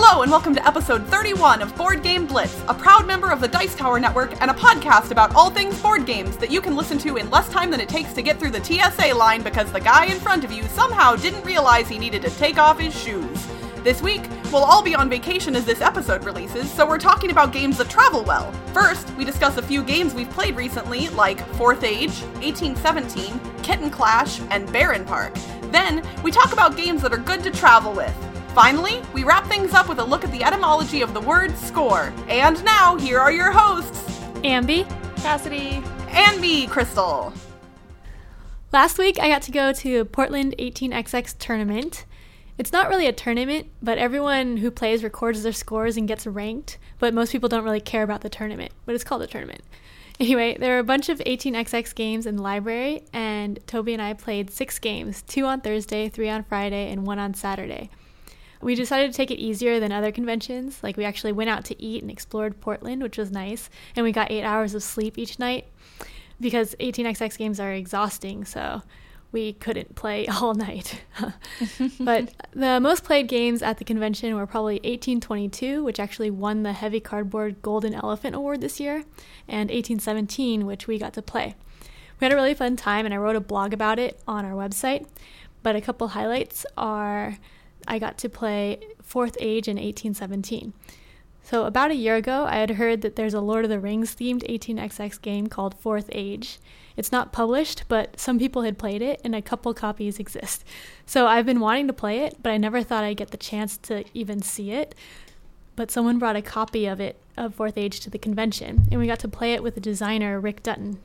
Hello, and welcome to episode 31 of Board Game Blitz, a proud member of the Dice Tower Network and a podcast about all things board games that you can listen to in less time than it takes to get through the TSA line because the guy in front of you somehow didn't realize he needed to take off his shoes. This week, we'll all be on vacation as this episode releases, so we're talking about games that travel well. First, we discuss a few games we've played recently, like Fourth Age, 1817, Kitten Clash, and Bärenpark. Then, we talk about games that are good to travel with. Finally, we wrap things up with a look at the etymology of the word score. And now, here are your hosts, Ambi. Cassidy. and me, Crystal. Last week I got to go to Portland 18XX tournament. It's not really a tournament, but everyone who plays records their scores and gets ranked, but most people don't really care about the tournament, but it's called a tournament. Anyway, there are a bunch of 18XX games in the library, and Toby and I played six games two on Thursday, three on Friday, and one on Saturday. We decided to take it easier than other conventions. Like, we actually went out to eat and explored Portland, which was nice, and we got eight hours of sleep each night because 18xx games are exhausting, so we couldn't play all night. but the most played games at the convention were probably 1822, which actually won the Heavy Cardboard Golden Elephant Award this year, and 1817, which we got to play. We had a really fun time, and I wrote a blog about it on our website. But a couple highlights are I got to play Fourth Age in 1817. So, about a year ago, I had heard that there's a Lord of the Rings themed 18xx game called Fourth Age. It's not published, but some people had played it, and a couple copies exist. So, I've been wanting to play it, but I never thought I'd get the chance to even see it. But someone brought a copy of it, of Fourth Age, to the convention, and we got to play it with the designer, Rick Dutton.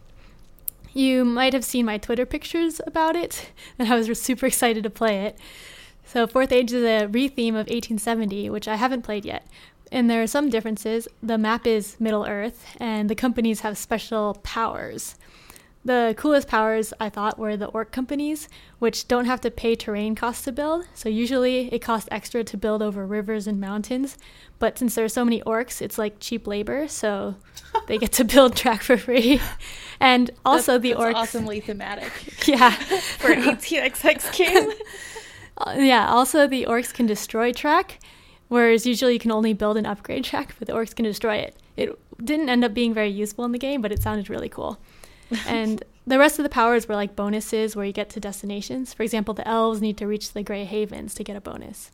You might have seen my Twitter pictures about it, and I was super excited to play it. So, Fourth Age is a retheme of 1870, which I haven't played yet. And there are some differences. The map is Middle Earth, and the companies have special powers. The coolest powers, I thought, were the orc companies, which don't have to pay terrain costs to build. So, usually it costs extra to build over rivers and mountains. But since there are so many orcs, it's like cheap labor, so they get to build track for free. And also, That's- the that's orcs. awesomely thematic Yeah. for an 18xx game. Uh, yeah, also the orcs can destroy track, whereas usually you can only build an upgrade track, but the orcs can destroy it. It didn't end up being very useful in the game, but it sounded really cool. And the rest of the powers were like bonuses where you get to destinations. For example, the elves need to reach the Grey Havens to get a bonus.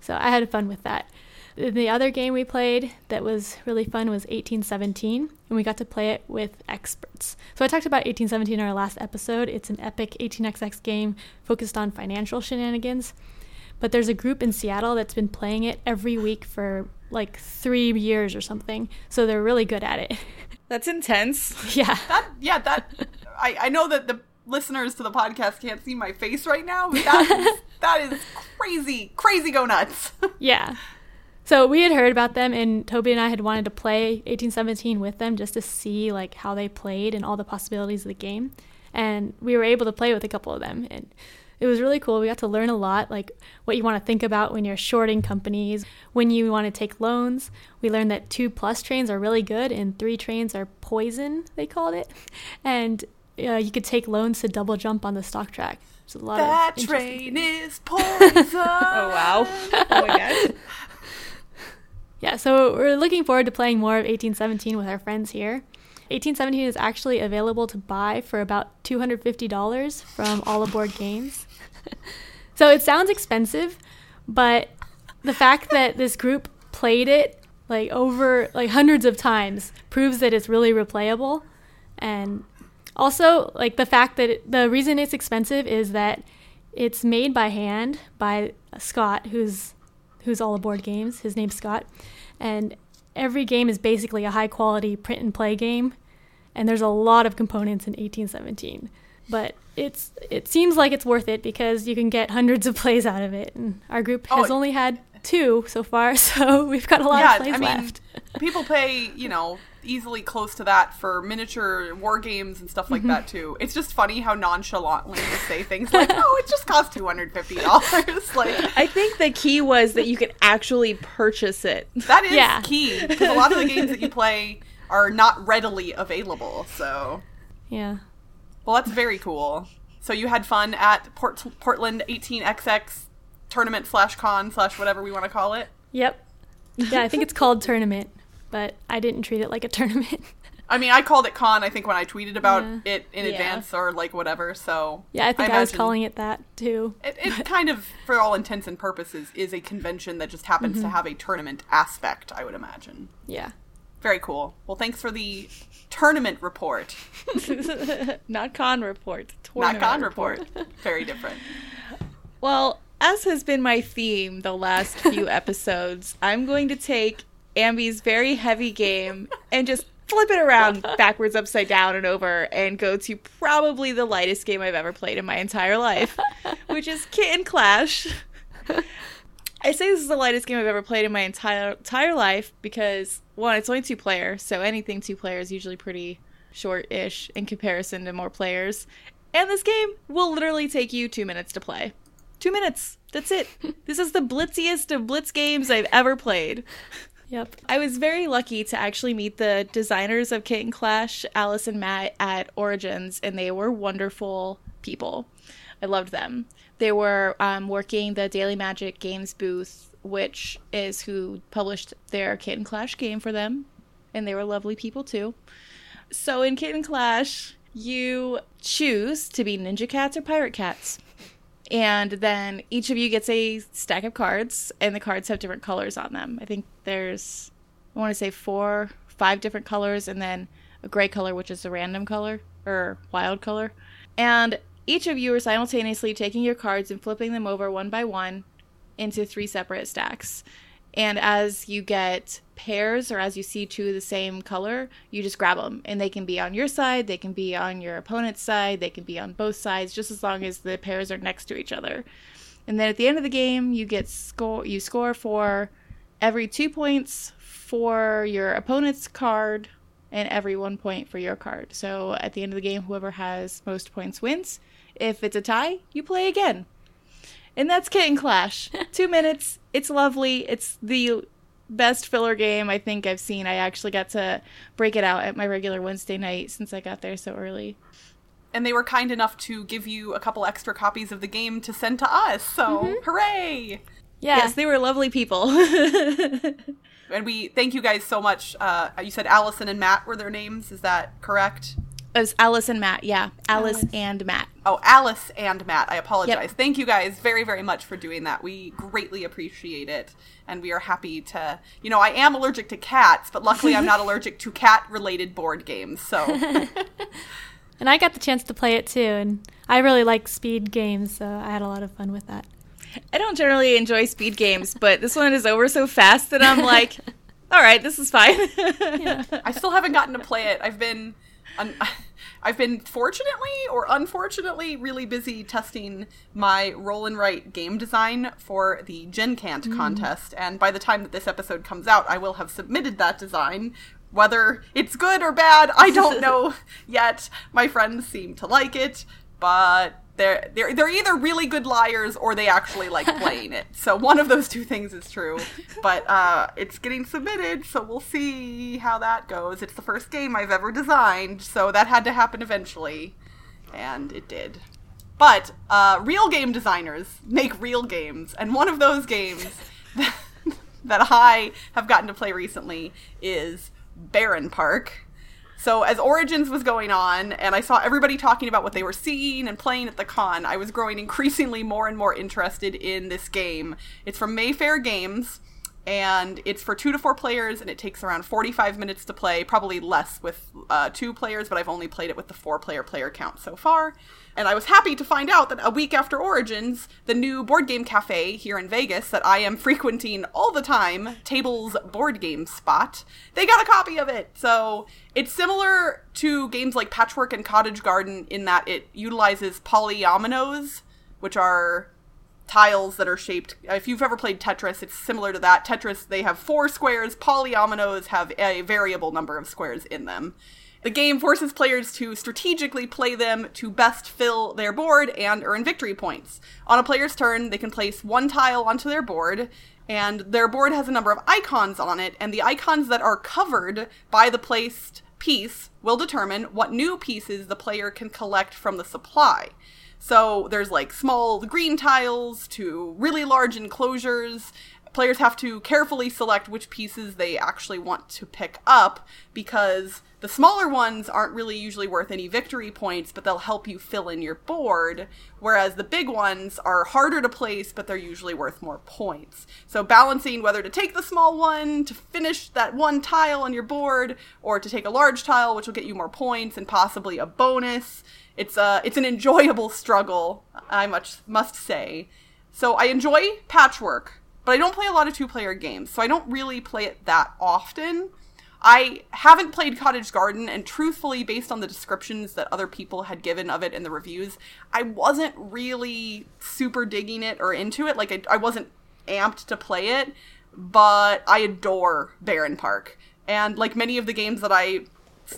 So I had fun with that. The other game we played that was really fun was 1817, and we got to play it with experts. So I talked about 1817 in our last episode. It's an epic 18xx game focused on financial shenanigans. But there's a group in Seattle that's been playing it every week for like three years or something. So they're really good at it. That's intense. yeah. That, yeah, that, I, I know that the listeners to the podcast can't see my face right now, but that is, that is crazy, crazy go nuts. Yeah. So we had heard about them, and Toby and I had wanted to play 1817 with them just to see like how they played and all the possibilities of the game. And we were able to play with a couple of them, and it was really cool. We got to learn a lot, like what you want to think about when you're shorting companies, when you want to take loans. We learned that two plus trains are really good, and three trains are poison. They called it, and uh, you could take loans to double jump on the stock track. There's a lot that of interesting train is poison. Oh wow. Oh my gosh. Yeah, so we're looking forward to playing more of 1817 with our friends here. 1817 is actually available to buy for about $250 from All Aboard Games. so it sounds expensive, but the fact that this group played it like over like hundreds of times proves that it's really replayable and also like the fact that it, the reason it's expensive is that it's made by hand by Scott who's who's all aboard games. His name's Scott. And every game is basically a high quality print and play game. And there's a lot of components in 1817 but it's it seems like it's worth it because you can get hundreds of plays out of it. And our group oh, has Oh, only had two so far so we've got a lot yeah, of plays I mean, left people pay, you know, easily close to that for miniature war games and stuff like mm-hmm. that too. It's just funny how nonchalantly they say things like, "Oh, it just cost two hundred fifty dollars." like I think the key was that you could actually purchase it. that is Yeah. key because a lot of the games that you play are not readily available. So, yeah well, that's very cool. So you had fun at Port- Portland 18xx tournament slash con slash whatever we want to call it. Yep. Yeah, I think it's called tournament, but I didn't treat it like a tournament. I mean, I called it con. I think when I tweeted about Yeah. it in Yeah. advance or like whatever. So Yeah, I think I, was calling it that too. It, it kind of, for all intents and purposes, is a convention that just happens Mm-hmm. to have a tournament aspect. I would imagine. Yeah. Very cool. Well, thanks for the tournament report, Not con report. not tournament con report. Very different. Well, as has been my theme the last few episodes, I'm going to take Ambi's very heavy game and just flip it around backwards, upside down, and over, and go to probably the lightest game I've ever played in my entire life, which is Kitten Clash. I say this is the lightest game I've ever played in my entire entire life because one, it's only two player, so anything two player is usually pretty short-ish in comparison to more players. And this game will literally take you two minutes to play. Two minutes. That's it. this is the blitziest of blitz games I've ever played. Yep. I was very lucky to actually meet the designers of Kitten Clash, Alice and Matt, at Origins, and they were wonderful people. I loved them. They were um, working the Daily Magic Games booth, which is who published their Kitten Clash game for them, and they were lovely people too. So in Kitten Clash, you choose to be ninja cats or pirate cats. And then each of you gets a stack of cards, and the cards have different colors on them. I think there's, I want to say four, five different colors, and then a gray color, which is a random color or wild color. And each of you are simultaneously taking your cards and flipping them over one by one into three separate stacks. And as you get pairs or as you see two of the same color, you just grab them. And they can be on your side, they can be on your opponent's side, they can be on both sides, just as long as the pairs are next to each other. And then at the end of the game, you get score. You score for every two points for your opponent's card, and every one point for your card. So at the end of the game, whoever has most points wins. If it's a tie, you play again. And that's Kitten Clash. Two minutes. It's lovely. It's the best filler game I think I've seen. I actually got to break it out at my regular Wednesday night since I got there so early. And they were kind enough to give you a couple extra copies of the game to send to us. So, hooray! Yeah. Yes, they were lovely people. And we thank you guys so much. Uh, you said Allison and Matt were their names. Is that correct? It was Alice and Matt. Yeah, Alice, Alice. and Matt. Oh, Alice and Matt. I apologize. Yep. Thank you guys very, very much for doing that. We greatly appreciate it. And we are happy to, you know, I am allergic to cats, but luckily I'm not allergic to cat related board games. So, And I got the chance to play it too, and I really like speed games, so I had a lot of fun with that. I don't generally enjoy speed games, but this one is over so fast that I'm like, all right, this is fine. I still haven't gotten to play it. I've been, un- I've been fortunately or unfortunately really busy testing my roll and write game design for the Gen Cant mm. contest, and by the time that this episode comes out, I will have submitted that design. Whether it's good or bad, I don't know yet. My friends seem to like it, but they're they're they're either really good liars or they actually like playing it. So one of those two things is true. But uh, it's getting submitted, so we'll see how that goes. It's the first game I've ever designed, so that had to happen eventually, and it did. But uh, real game designers make real games, and one of those games that I have gotten to play recently is Bärenpark. So as Origins was going on, and I saw everybody talking about what they were seeing and playing at the con, I was growing increasingly more and more interested in this game. It's from Mayfair Games, and it's for two to four players, and it takes around 45 minutes to play, probably less with uh, two players, but I've only played it with the four player player count so far. And I was happy to find out that a week after Origins, the new board game cafe here in Vegas that I am frequenting all the time, Tables Board Game Spot, they got a copy of it. So it's similar to games like Patchwork and Cottage Garden in that it utilizes polyominoes, which are tiles that are shaped. If you've ever played Tetris, it's similar to that. Tetris, they have four squares. Polyominoes have a variable number of squares in them. The game forces players to strategically play them to best fill their board and earn victory points. On a player's turn, they can place one tile onto their board, and their board has a number of icons on it, and the icons that are covered by the placed piece will determine what new pieces the player can collect from the supply. So there's like small green tiles to really large enclosures. players have to carefully select which pieces they actually want to pick up because the smaller ones aren't really usually worth any victory points, but they'll help you fill in your board, whereas the big ones are harder to place, but they're usually worth more points. So balancing whether to take the small one to finish that one tile on your board, or to take a large tile, which will get you more points and possibly a bonus. It's a it's an enjoyable struggle, I much must say. So I enjoy patchwork, but I don't play a lot of two player games, so I don't really play it that often. I haven't played Cottage Garden, and truthfully, based on the descriptions that other people had given of it in the reviews, I wasn't really super digging it or into it. Like, I, I wasn't amped to play it, but I adore Bärenpark, And like many of the games that I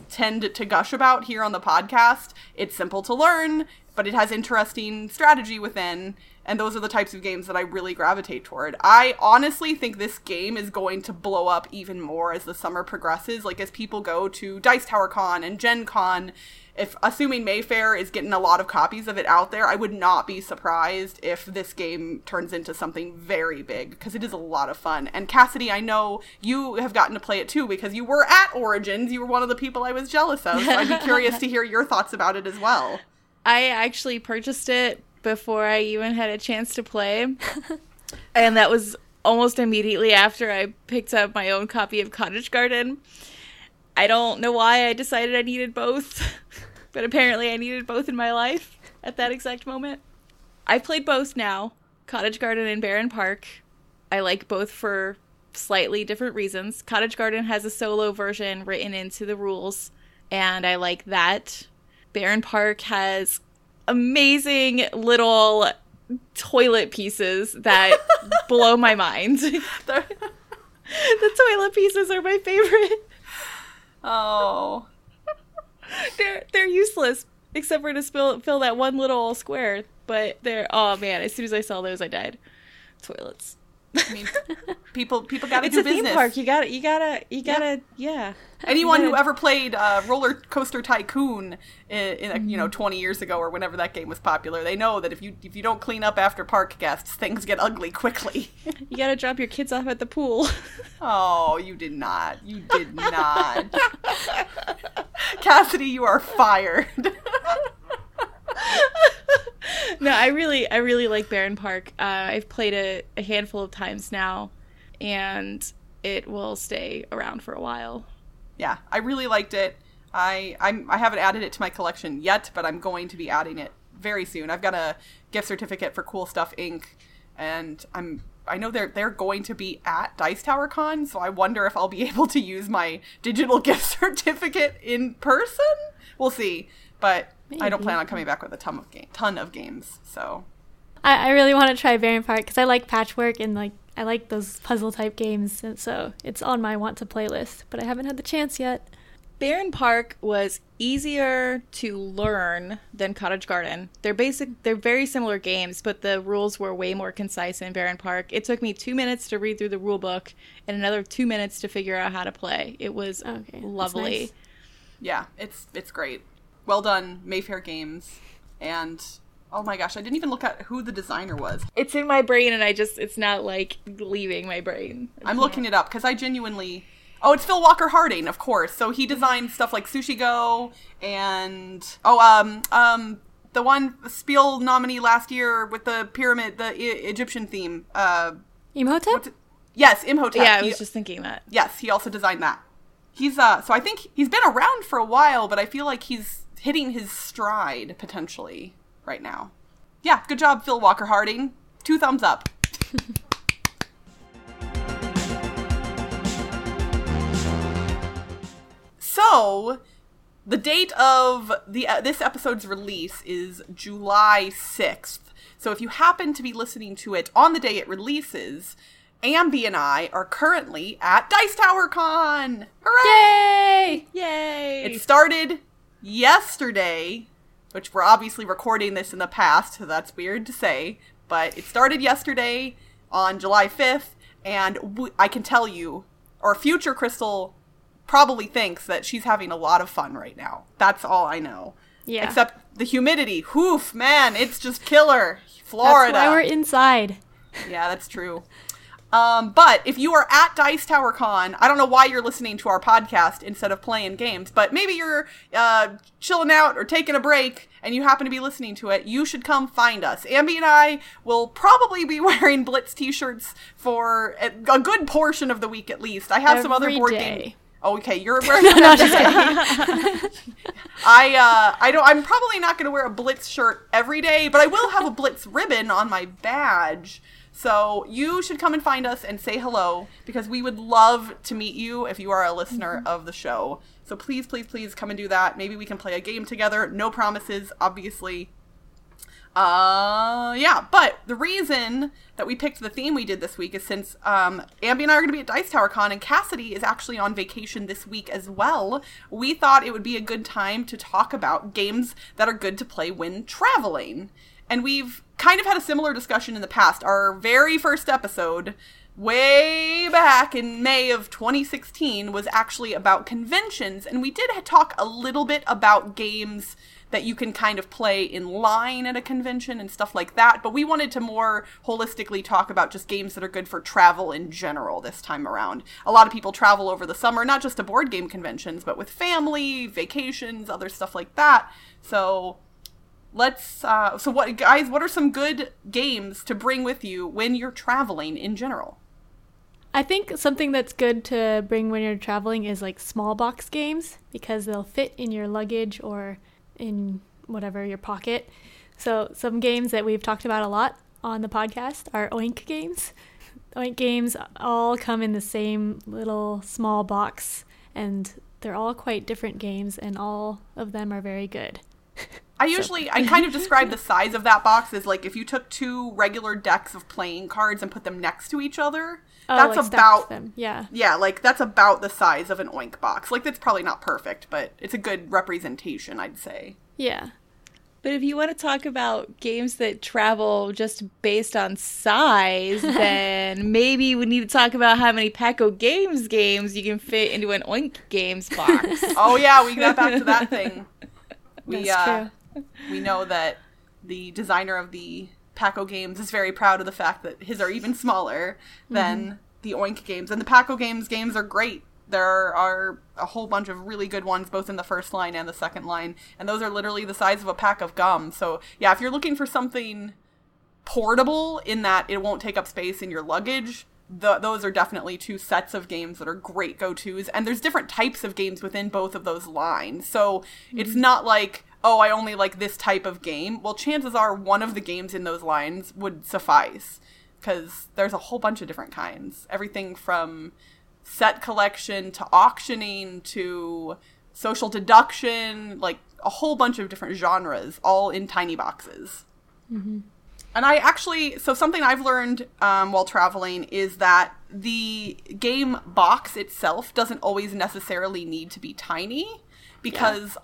tend to gush about here on the podcast, it's simple to learn, but it has interesting strategy within and those are the types of games that I really gravitate toward. I honestly think this game is going to blow up even more as the summer progresses. Like as people go to Dice Tower Con and Gen Con, if assuming Mayfair is getting a lot of copies of it out there, I would not be surprised if this game turns into something very big because it is a lot of fun. And Cassidy, I know you have gotten to play it too because you were at Origins. You were one of the people I was jealous of. So I'd be curious to hear your thoughts about it as well. I actually purchased it before I even had a chance to play. and that was almost immediately after I picked up my own copy of Cottage Garden. I don't know why I decided I needed both, but apparently I needed both in my life at that exact moment. I've played both now Cottage Garden and Bärenpark. I like both for slightly different reasons. Cottage Garden has a solo version written into the rules, and I like that. Bärenpark has amazing little toilet pieces that blow my mind. the toilet pieces are my favorite. Oh. they're they're useless except for to spill, fill that one little square. But they're oh man, as soon as I saw those I died. Toilets. I mean, people people got to do a business. theme park. You got to you got to you got to yeah. yeah. Anyone gotta... who ever played uh, Roller Coaster Tycoon in, in mm-hmm. you know mm-hmm. 20 years ago or whenever that game was popular, they know that if you if you don't clean up after park guests, things get ugly quickly. you got to drop your kids off at the pool. oh, you did not. You did not. Cassidy, you are fired no, I really, I really like Bärenpark. Uh, I've played it a handful of times now, and it will stay around for a while. Yeah, I really liked it. I I'm, I haven't added it to my collection yet, but I'm going to be adding it very soon. I've got a gift certificate for Cool Stuff Inc. and I'm I know they're they're going to be at Dice Tower Con, so I wonder if I'll be able to use my digital gift certificate in person. We'll see. But Maybe. I don't plan on coming back with a ton of game, ton of games. So I, I really want to try Bärenpark because I like patchwork and like I like those puzzle type games, and so it's on my want to playlist. But I haven't had the chance yet. Bärenpark was easier to learn than Cottage Garden. They're basic they're very similar games, but the rules were way more concise in Bärenpark. It took me 2 minutes to read through the rule book and another 2 minutes to figure out how to play. It was okay, lovely. Nice. Yeah, it's it's great well done Mayfair Games, and oh my gosh, I didn't even look at who the designer was. It's in my brain, and I just it's not like leaving my brain. I'm looking it up because I genuinely. Oh, it's Phil Walker Harding, of course. So he designed stuff like Sushi Go and oh, um, um, the one Spiel nominee last year with the pyramid, the I- Egyptian theme. Uh, Imhotep. Yes, Imhotep. Yeah, I was he, just thinking that. Yes, he also designed that. He's uh, so I think he's been around for a while, but I feel like he's hitting his stride potentially right now. Yeah, good job, Phil Walker Harding. Two thumbs up. so, the date of the uh, this episode's release is July 6th. So if you happen to be listening to it on the day it releases, Ambi and I are currently at Dice Tower Con. Hooray! Yay! Yay! It started yesterday, which we're obviously recording this in the past, so that's weird to say, but it started yesterday on July 5th, and w- I can tell you, or future Crystal probably thinks that she's having a lot of fun right now. That's all I know. Yeah. Except the humidity. Hoof, man, it's just killer. Florida. That's why we're inside. yeah, that's true. Um, but if you are at Dice Tower Con, I don't know why you're listening to our podcast instead of playing games, but maybe you're uh, chilling out or taking a break and you happen to be listening to it, you should come find us. Ambi and I will probably be wearing Blitz t-shirts for a, a good portion of the week at least. I have some other board day. game. Oh, okay, you're wearing it every day. I uh, I don't. I'm probably not going to wear a Blitz shirt every day, but I will have a Blitz ribbon on my badge. So you should come and find us and say hello because we would love to meet you if you are a listener of the show. So please, please, please come and do that. Maybe we can play a game together. No promises, obviously. Uh, yeah, but the reason that we picked the theme we did this week is since um, Ambi and I are going to be at Dice Tower Con and Cassidy is actually on vacation this week as well. We thought it would be a good time to talk about games that are good to play when traveling. And we've kind of had a similar discussion in the past. Our very first episode, way back in May of 2016, was actually about conventions, and we did talk a little bit about games that you can kind of play in line at a convention and stuff like that. But we wanted to more holistically talk about just games that are good for travel in general this time around. A lot of people travel over the summer, not just to board game conventions, but with family, vacations, other stuff like that. So let's uh, so what guys what are some good games to bring with you when you're traveling in general I think something that's good to bring when you're traveling is like small box games because they'll fit in your luggage or in whatever your pocket. So some games that we've talked about a lot on the podcast are Oink games. Oink games all come in the same little small box and they're all quite different games and all of them are very good. i usually i kind of describe the size of that box as like if you took two regular decks of playing cards and put them next to each other Oh, that's like about them. Yeah. yeah like that's about the size of an oink box like that's probably not perfect but it's a good representation i'd say Yeah. But if you want to talk about games that travel just based on size, then maybe we need to talk about how many Pack O Games games you can fit into an Oink Games box. oh yeah we got back to that thing we That's uh true. We know that the designer of the Pack O games is very proud of the fact that his are even smaller than mm-hmm. the Oink games. And the Pack O games games are great. There are a whole bunch of really good ones, both in the first line and the second line, and those are literally the size of a pack of gum. So yeah, if you're looking for something portable in that it won't take up space in your luggage, the, those are definitely two sets of games that are great go tos. And there's different types of games within both of those lines. So it's mm-hmm. not like, oh, I only like this type of game. Well, chances are one of the games in those lines would suffice because there's a whole bunch of different kinds. Everything from set collection to auctioning to social deduction, like a whole bunch of different genres, all in tiny boxes. And I actually, so something I've learned um, while traveling is that the game box itself doesn't always necessarily need to be tiny because it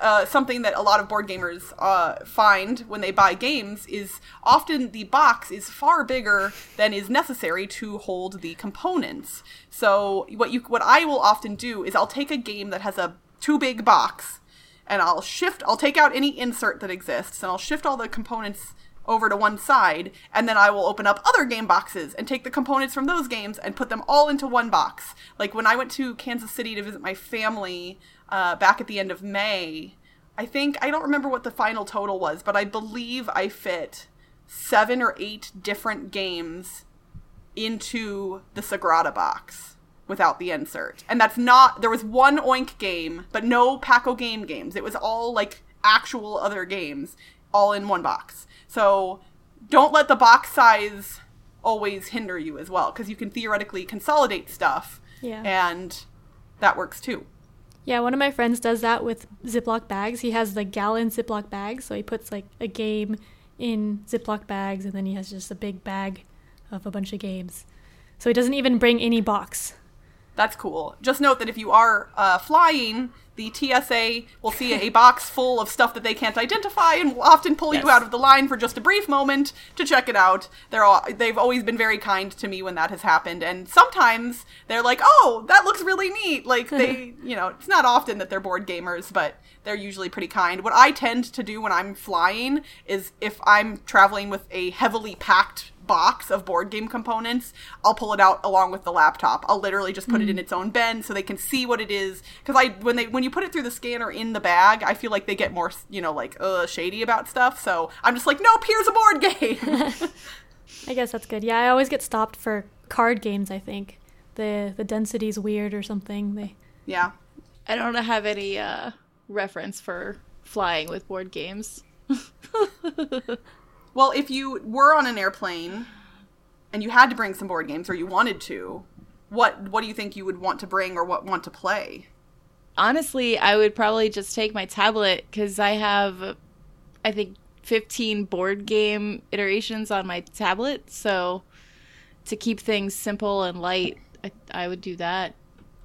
uh, something that a lot of board gamers uh, find when they buy games is often the box is far bigger than is necessary to hold the components. So what you what I will often do is I'll take a game that has a too big box and I'll shift, I'll take out any insert that exists, and I'll shift all the components over to one side, and then I will open up other game boxes and take the components from those games and put them all into one box. Like when I went to Kansas City to visit my family uh, back at the end of May, I think, I don't remember what the final total was, but I believe I fit seven or eight different games into the Sagrada box without the insert. And that's not there was one Oink game, but no Pack O game games. It was all like actual other games all in one box. So don't let the box size always hinder you as well because you can theoretically consolidate stuff Yeah. and that works too. Yeah, one of my friends does that with Ziploc bags. He has the gallon Ziploc bags, so he puts like a game in Ziploc bags, and then he has just a big bag of a bunch of games. So he doesn't even bring any box. That's cool. Just note that if you are uh, flying, the TSA will see a box full of stuff that they can't identify and will often pull Yes. you out of the line for just a brief moment to check it out. They're all, they've always been very kind to me when that has happened, and sometimes they're like, "Oh, that looks really neat." Like they, you know, it's not often that they're board gamers, but they're usually pretty kind. What I tend to do when I'm flying is if I'm traveling with a heavily packed box of board game components, I'll pull it out along with the laptop. I'll literally just put mm. it in its own bin so they can see what it is. Because I when they when you put it through the scanner in the bag, I feel like they get more you know like uh, shady about stuff. So I'm just like, nope, here's a board game. I guess that's good. Yeah, I always get stopped for card games. I think the the density's weird or something. They yeah. I don't have any uh, reference for flying with board games. well, if you were on an airplane and you had to bring some board games or you wanted to, what what do you think you would want to bring or what want to play? Honestly, I would probably just take my tablet cuz I have I think 15 board game iterations on my tablet, so to keep things simple and light, I, I would do that.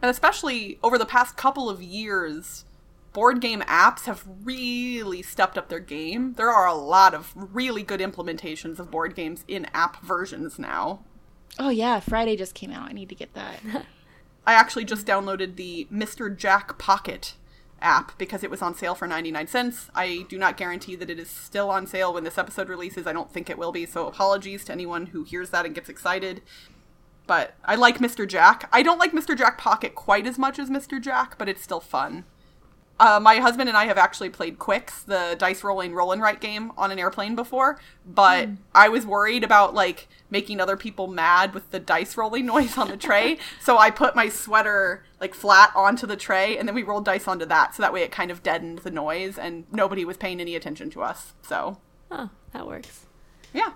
And especially over the past couple of years, board game apps have really stepped up their game. There are a lot of really good implementations of board games in app versions now. Oh yeah, Friday just came out. I need to get that. I actually just downloaded the Mr. Jack Pocket app because it was on sale for 99 cents. I do not guarantee that it is still on sale when this episode releases. I don't think it will be, so apologies to anyone who hears that and gets excited. But I like Mr. Jack. I don't like Mr. Jack Pocket quite as much as Mr. Jack, but it's still fun. Uh, my husband and I have actually played Qwixx, the dice rolling roll and write game, on an airplane before, but mm. I was worried about like making other people mad with the dice rolling noise on the tray, so I put my sweater like flat onto the tray, and then we rolled dice onto that, so that way it kind of deadened the noise, and nobody was paying any attention to us. So, oh, that works. Yeah.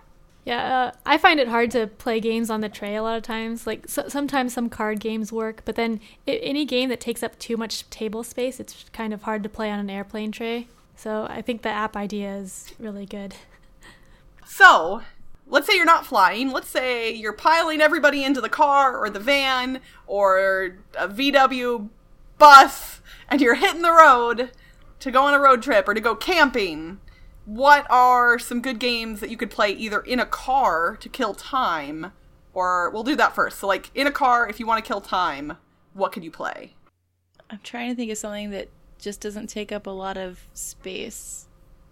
Yeah, uh, I find it hard to play games on the tray a lot of times. Like so, sometimes some card games work, but then any game that takes up too much table space, it's kind of hard to play on an airplane tray. So I think the app idea is really good. So, let's say you're not flying. Let's say you're piling everybody into the car or the van or a VW bus and you're hitting the road to go on a road trip or to go camping what are some good games that you could play either in a car to kill time or we'll do that first. So like in a car if you want to kill time what could you play? I'm trying to think of something that just doesn't take up a lot of space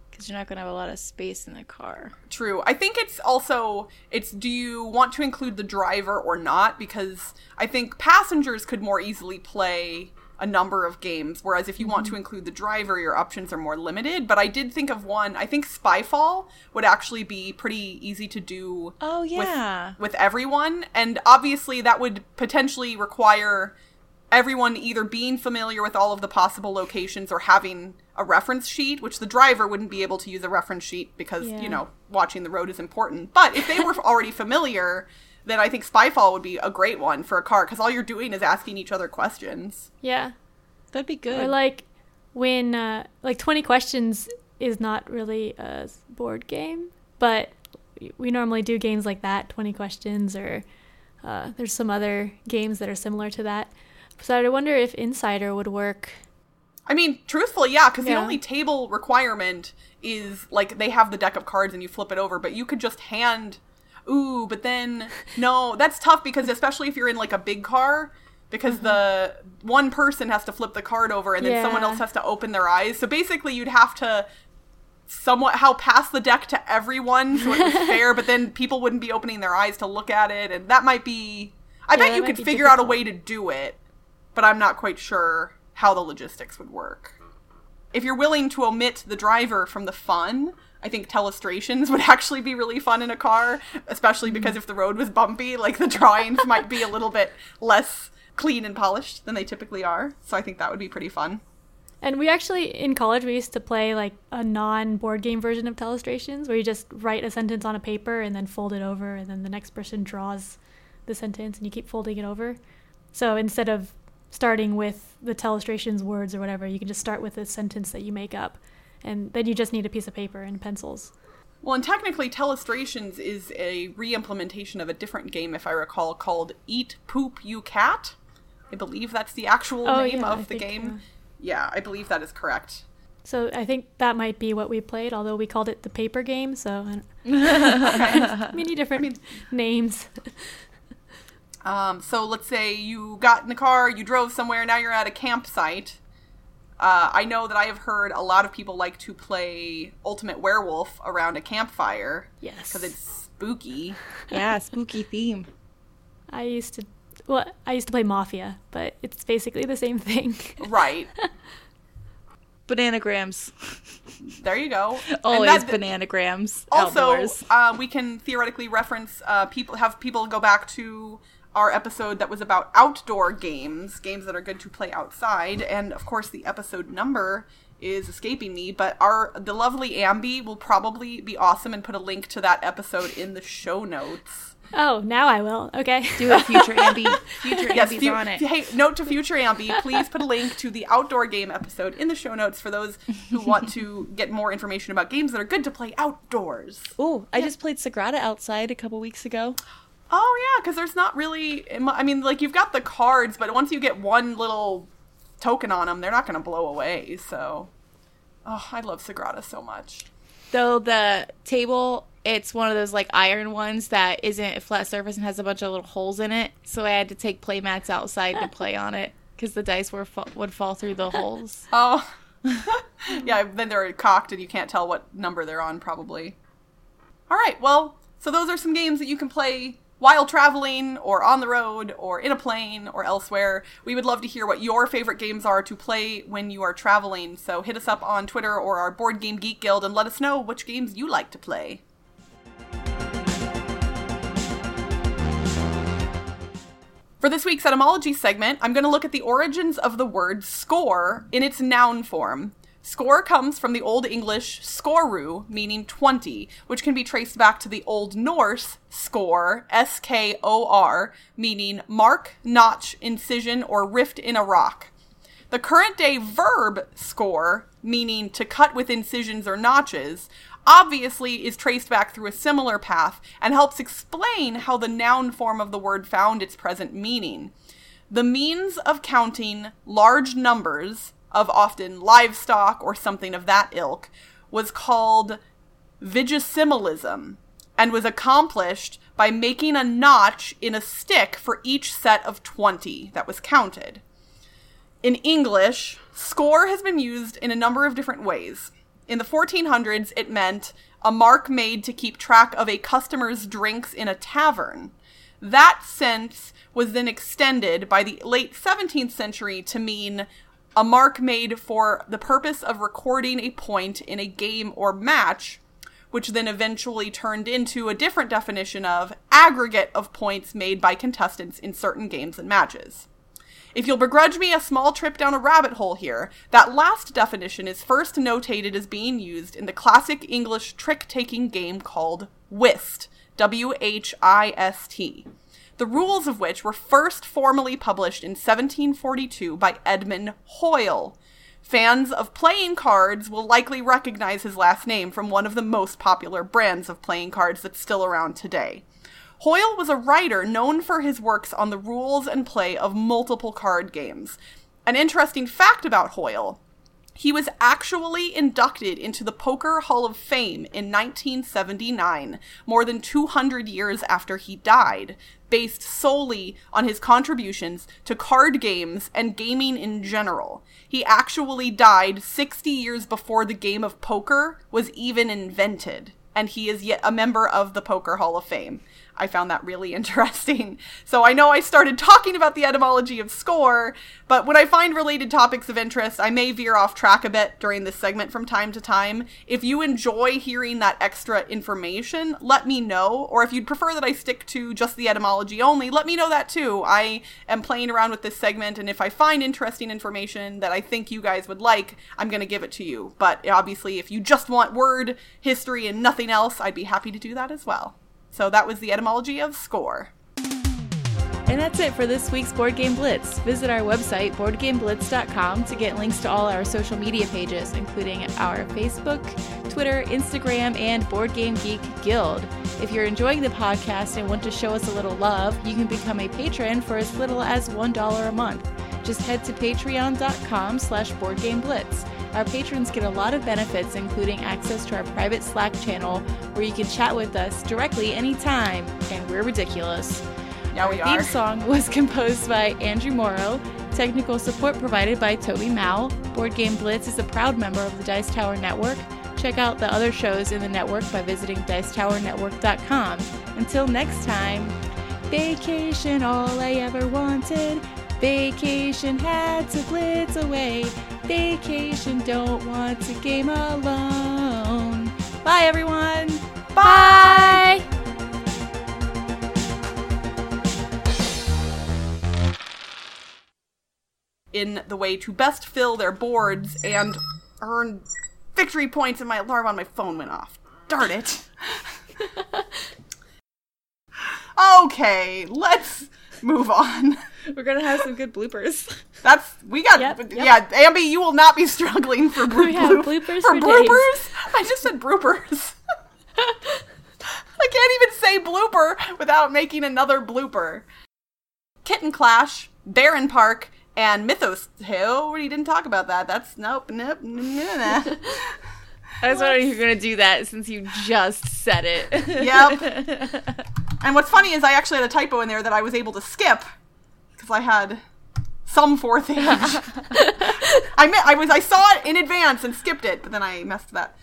because you're not going to have a lot of space in the car. True. I think it's also it's do you want to include the driver or not? Because i think passengers could more easily play a number of games. Whereas if you want to mm-hmm. include the driver, your options are more limited. But I did think of one. I think Spyfall would actually be pretty easy to do. Oh yeah, with, with everyone, and obviously that would potentially require everyone either being familiar with all of the possible locations or having a reference sheet, which the driver wouldn't be able to use a reference sheet because, yeah. you know, watching the road is important. But if they were already familiar, then I think Spyfall would be a great one for a car because all you're doing is asking each other questions. Yeah, that'd be good. Or like when uh, like 20 questions is not really a board game, but we normally do games like that, 20 questions, or uh, there's some other games that are similar to that. So I wonder if Insider would work. I mean, truthfully, yeah, because yeah. the only table requirement is like they have the deck of cards and you flip it over, but you could just hand ooh, but then no, that's tough because especially if you're in like a big car, because mm-hmm. the one person has to flip the card over and then yeah. someone else has to open their eyes. So basically, you'd have to somewhat how pass the deck to everyone so it was fair, but then people wouldn't be opening their eyes to look at it, and that might be. I yeah, bet you could figure difficult. out a way to do it, but I'm not quite sure how the logistics would work. If you're willing to omit the driver from the fun, I think telestrations would actually be really fun in a car, especially mm. because if the road was bumpy, like the drawings might be a little bit less clean and polished than they typically are. So I think that would be pretty fun. And we actually in college we used to play like a non board game version of telestrations where you just write a sentence on a paper and then fold it over and then the next person draws the sentence and you keep folding it over. So instead of starting with the telestrations words or whatever, you can just start with a sentence that you make up and then you just need a piece of paper and pencils. Well, and technically, Telestrations is a re-implementation of a different game, if I recall, called Eat Poop You Cat. I believe that's the actual oh, name yeah, of I the think, game. Yeah. yeah, I believe that is correct. So I think that might be what we played, although we called it the paper game. So many different I mean, names. um, so let's say you got in the car, you drove somewhere, now you're at a campsite Uh, I know that I have heard a lot of people like to play Ultimate Werewolf around a campfire Yes. because it's spooky. Yeah, spooky theme. I used to well, I used to play Mafia, but it's basically the same thing. Right. Bananagrams. There you go. Always that- bananagrams. Also, uh, we can theoretically reference uh, people, have people go back to our episode that was about outdoor games, games that are good to play outside, and of course the episode number is escaping me, but our the lovely Ambi will probably be awesome and put a link to that episode in the show notes. oh, now I will. Okay. Do it, future Ambi. Future Yes, Ambi's fu- on it. hey, note to future Ambi, please put a link to the outdoor game episode in the show notes for those who want to get more information about games that are good to play outdoors. Oh, I just played Sagrada outside a couple weeks ago. Oh yeah, because there's not really. I mean, like you've got the cards, but once you get one little token on them, they're not going to blow away. So, oh, I love Sagrada so much. Though the table, it's one of those like iron ones that isn't a flat surface and has a bunch of little holes in it. So I had to take play mats outside to play on it because the dice were fa- would fall through the holes. Oh, yeah. Then they're cocked, and you can't tell what number they're on. Probably. All right. Well, so those are some games that you can play while traveling or on the road or in a plane or elsewhere. We would love to hear what your favorite games are to play when you are traveling. So hit us up on Twitter or our Board Game Geek Guild and let us know which games you like to play. For this week's etymology segment, I'm going to look at the origins of the word score in its noun form. Score comes from the Old English skoru, meaning 20, which can be traced back to the Old Norse skor, S K O R, meaning mark, notch, incision, or rift in a rock. The current day verb score, meaning to cut with incisions or notches, obviously is traced back through a similar path and helps explain how the noun form of the word found its present meaning. The means of counting large numbers of often livestock or something of that ilk was called vigisimilism and was accomplished by making a notch in a stick for each set of 20 that was counted. In English, score has been used in a number of different ways. In the 1400s, it meant a mark made to keep track of a customer's drinks in a tavern. That sense was then extended by the late 17th century to mean a mark made for the purpose of recording a point in a game or match, which then eventually turned into a different definition of aggregate of points made by contestants in certain games and matches. If you'll begrudge me a small trip down a rabbit hole here, that last definition is first notated as being used in the classic English trick taking game called Whist. W H I S T. The rules of which were first formally published in 1742 by Edmund Hoyle. Fans of playing cards will likely recognize his last name from one of the most popular brands of playing cards that's still around today. Hoyle was a writer known for his works on the rules and play of multiple card games. An interesting fact about Hoyle he was actually inducted into the Poker Hall of Fame in 1979, more than 200 years after he died, based solely on his contributions to card games and gaming in general. He actually died 60 years before the game of poker was even invented, and he is yet a member of the Poker Hall of Fame. I found that really interesting. So I know I started talking about the etymology of score, but when I find related topics of interest, I may veer off track a bit during this segment from time to time. If you enjoy hearing that extra information, let me know. Or if you'd prefer that I stick to just the etymology only, let me know that too. I am playing around with this segment, and if I find interesting information that I think you guys would like, I'm going to give it to you. But obviously, if you just want word, history, and nothing else, I'd be happy to do that as well. So that was the etymology of score. And that's it for this week's Board Game Blitz. Visit our website, boardgameblitz.com, to get links to all our social media pages, including our Facebook, Twitter, Instagram, and Board Game Geek Guild. If you're enjoying the podcast and want to show us a little love, you can become a patron for as little as $1 a month. Just head to patreon.com slash boardgameblitz. Our patrons get a lot of benefits, including access to our private Slack channel where you can chat with us directly anytime, and we're ridiculous. Yeah, we Our are. theme song was composed by Andrew Morrow. Technical support provided by Toby Mao. Board Game Blitz is a proud member of the Dice Tower Network. Check out the other shows in the network by visiting dicetowernetwork.com. Until next time, vacation all I ever wanted. Vacation had to blitz away. Vacation don't want to game alone. Bye, everyone. Bye. in the way to best fill their boards and earn victory points, and my alarm on my phone went off. Darn it. okay, let's move on. We're gonna have some good bloopers. That's we got. Yep, yep. Yeah, Ambi, you will not be struggling for bro- We have bloopers for for days. bloopers. I just said bloopers. I can't even say blooper without making another blooper. Kitten Clash, Bärenpark, and Mythos Hill. We didn't talk about that. That's nope, nope, no, no, no. I was wondering if you're gonna do that since you just said it. Yep. And what's funny is I actually had a typo in there that I was able to skip I had some fourth age. I me- I was I saw it in advance and skipped it, but then I messed that